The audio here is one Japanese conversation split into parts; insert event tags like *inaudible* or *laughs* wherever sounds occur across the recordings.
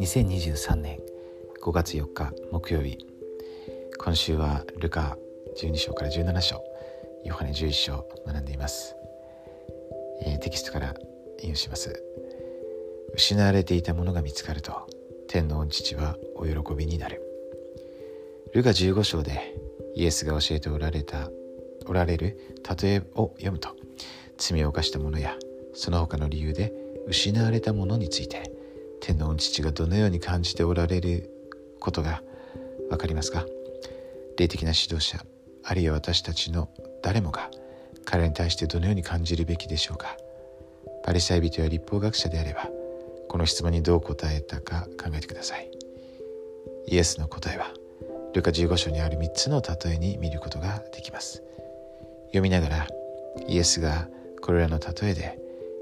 2023年5月4日木曜日。今週はルカ12章から17章ヨハネ11章学んでいます、えー、テキストから引用します。失われていたものが見つかると天の御父はお喜びになる。ルカ15章でイエスが教えておられたおられる例えを読むと罪を犯した者やその他の理由で失われたものについて天の父がどのように感じておられることが分かりますか？霊的な指導者あるいは私たちの誰もが彼らに対してどのように感じるべきでしょうか？パリサイ人や立法学者であればこの質問にどう答えたか考えてください。イエスの答えはルカ15章にある3つの例えに見ることができます。読みながらイエスがこれらの例えで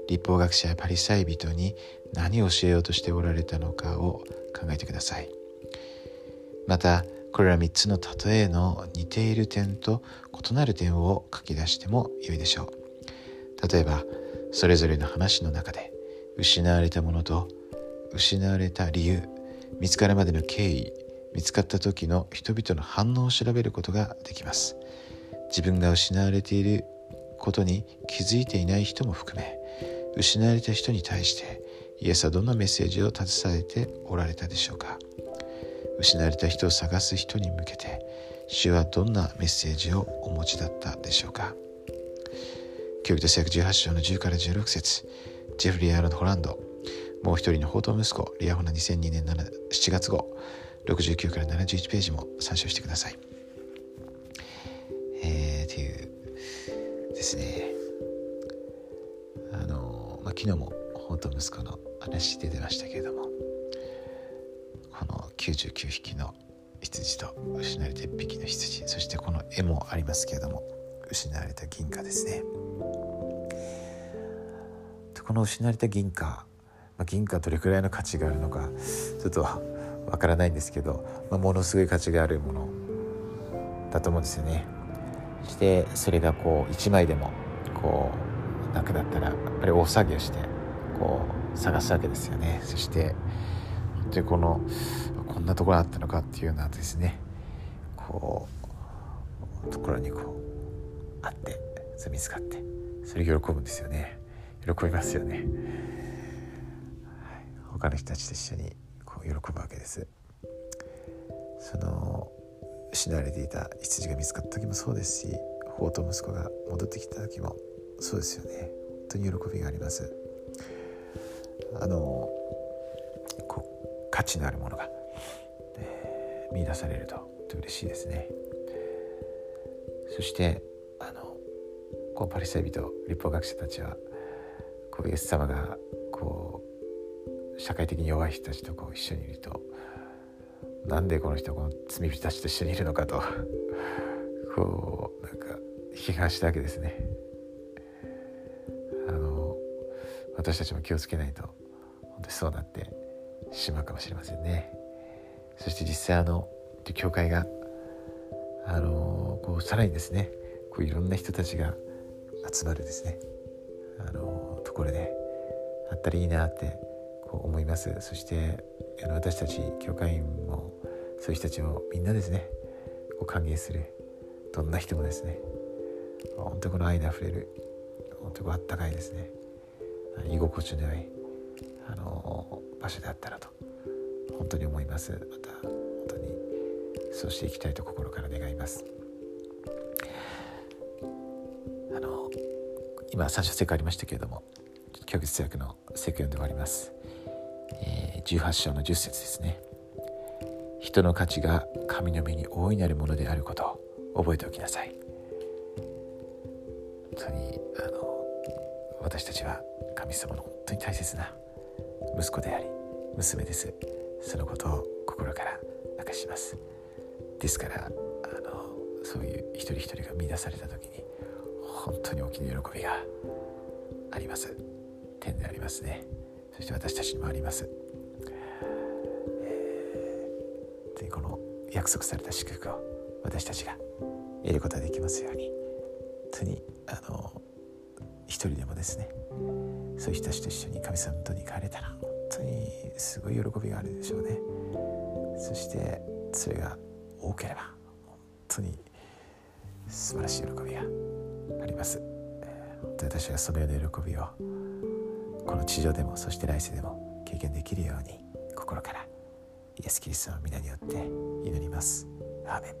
立法学者やパリサイ人に何を教えようとしておられたのかを考えてください。またこれら3つの例えの似ている点と異なる点を書き出しても良いでしょう。例えばそれぞれの話の中で失われたものと失われた理由見つかるまでの経緯見つかった時の人々の反応を調べることができます。自分が失われていることに気づいていない人も含め失われた人に対してイエスはどんなメッセージを携えておられたでしょうか。失われた人を探す人に向けて主はどんなメッセージをお持ちだったでしょうか。教育と制約18章の10から16節ジェフリー・アーロン・ホランドもう一人の宝刀息子リアホナ2002年7月号69から71ページも参照してください。えー、というですね。あの、まあ、昨日も宝刀息子の話出てましたけれどもこの99匹の羊と失われた1匹の羊そしてこの絵もありますけれども失われた銀貨ですね。この失われた銀貨、まあ、銀貨どれくらいの価値があるのかちょっとわからないんですけど、まあ、ものすごい価値があるものだと思うんですよね。してそれがこう1枚でもこうなくなったらやっぱり大騒ぎをしてこう探すわけですよね。そしてでこのこんなところあったのかっていうようなですねこうところにこうあってそれ見つかってそれ喜ぶんですよね。喜びますよね、はい、他の人たちと一緒にこう喜ぶわけです。その失われていた羊が見つかった時もそうですし法と息子が戻ってきた時もそうですよね。本当に喜びがあります。あのこう価値のあるものが、えー、見出されるとと嬉しいですね。そしてあのこうパリサイ人立法学者たちはこうイエス様がこう社会的に弱い人たちとこう一緒にいるとなんでこの人この罪人たちと一緒にいるのかと *laughs* こうなんか批判したわけですね。あの私たちも気をつけないと本当にそうなってしまうかもしれませんね。そして実際あの教会があのこうさらにですねこういろんな人たちが集まるですねあのところであったらいいなってこう思いますそして私たち教会員もそういう人たちをみんなですねこう歓迎するどんな人もですね本当にこの愛であふれる本当にあったかいですね居心地の良いあの場所であったらと本当に思います。また本当にそうしていきたいと心から願います。あの今3章聖句ありましたけれども教育哲学の聖句読んで終わります、えー、18章の10節ですね。人の価値が神の目に大いなるものであることを覚えておきなさい。本当にあの私たちは神様の本当に大切な息子であり娘です。そのことを心から明かします。ですからあのそういう一人一人が見出された時に本当に大きな喜びがあります。点でありますね。そして私たちにもあります、約束された祝福を私たちが得ることができますように。本当にあの一人でもですね。そういう人たちと一緒に神様とに帰れたら本当にすごい喜びがあるでしょうね。そしてそれが多ければ本当に素晴らしい喜びがあります。本当に私はそのような喜びをこの地上でもそして来世でも経験できるように心からイエス・キリストの皆によって祈ります。アーメン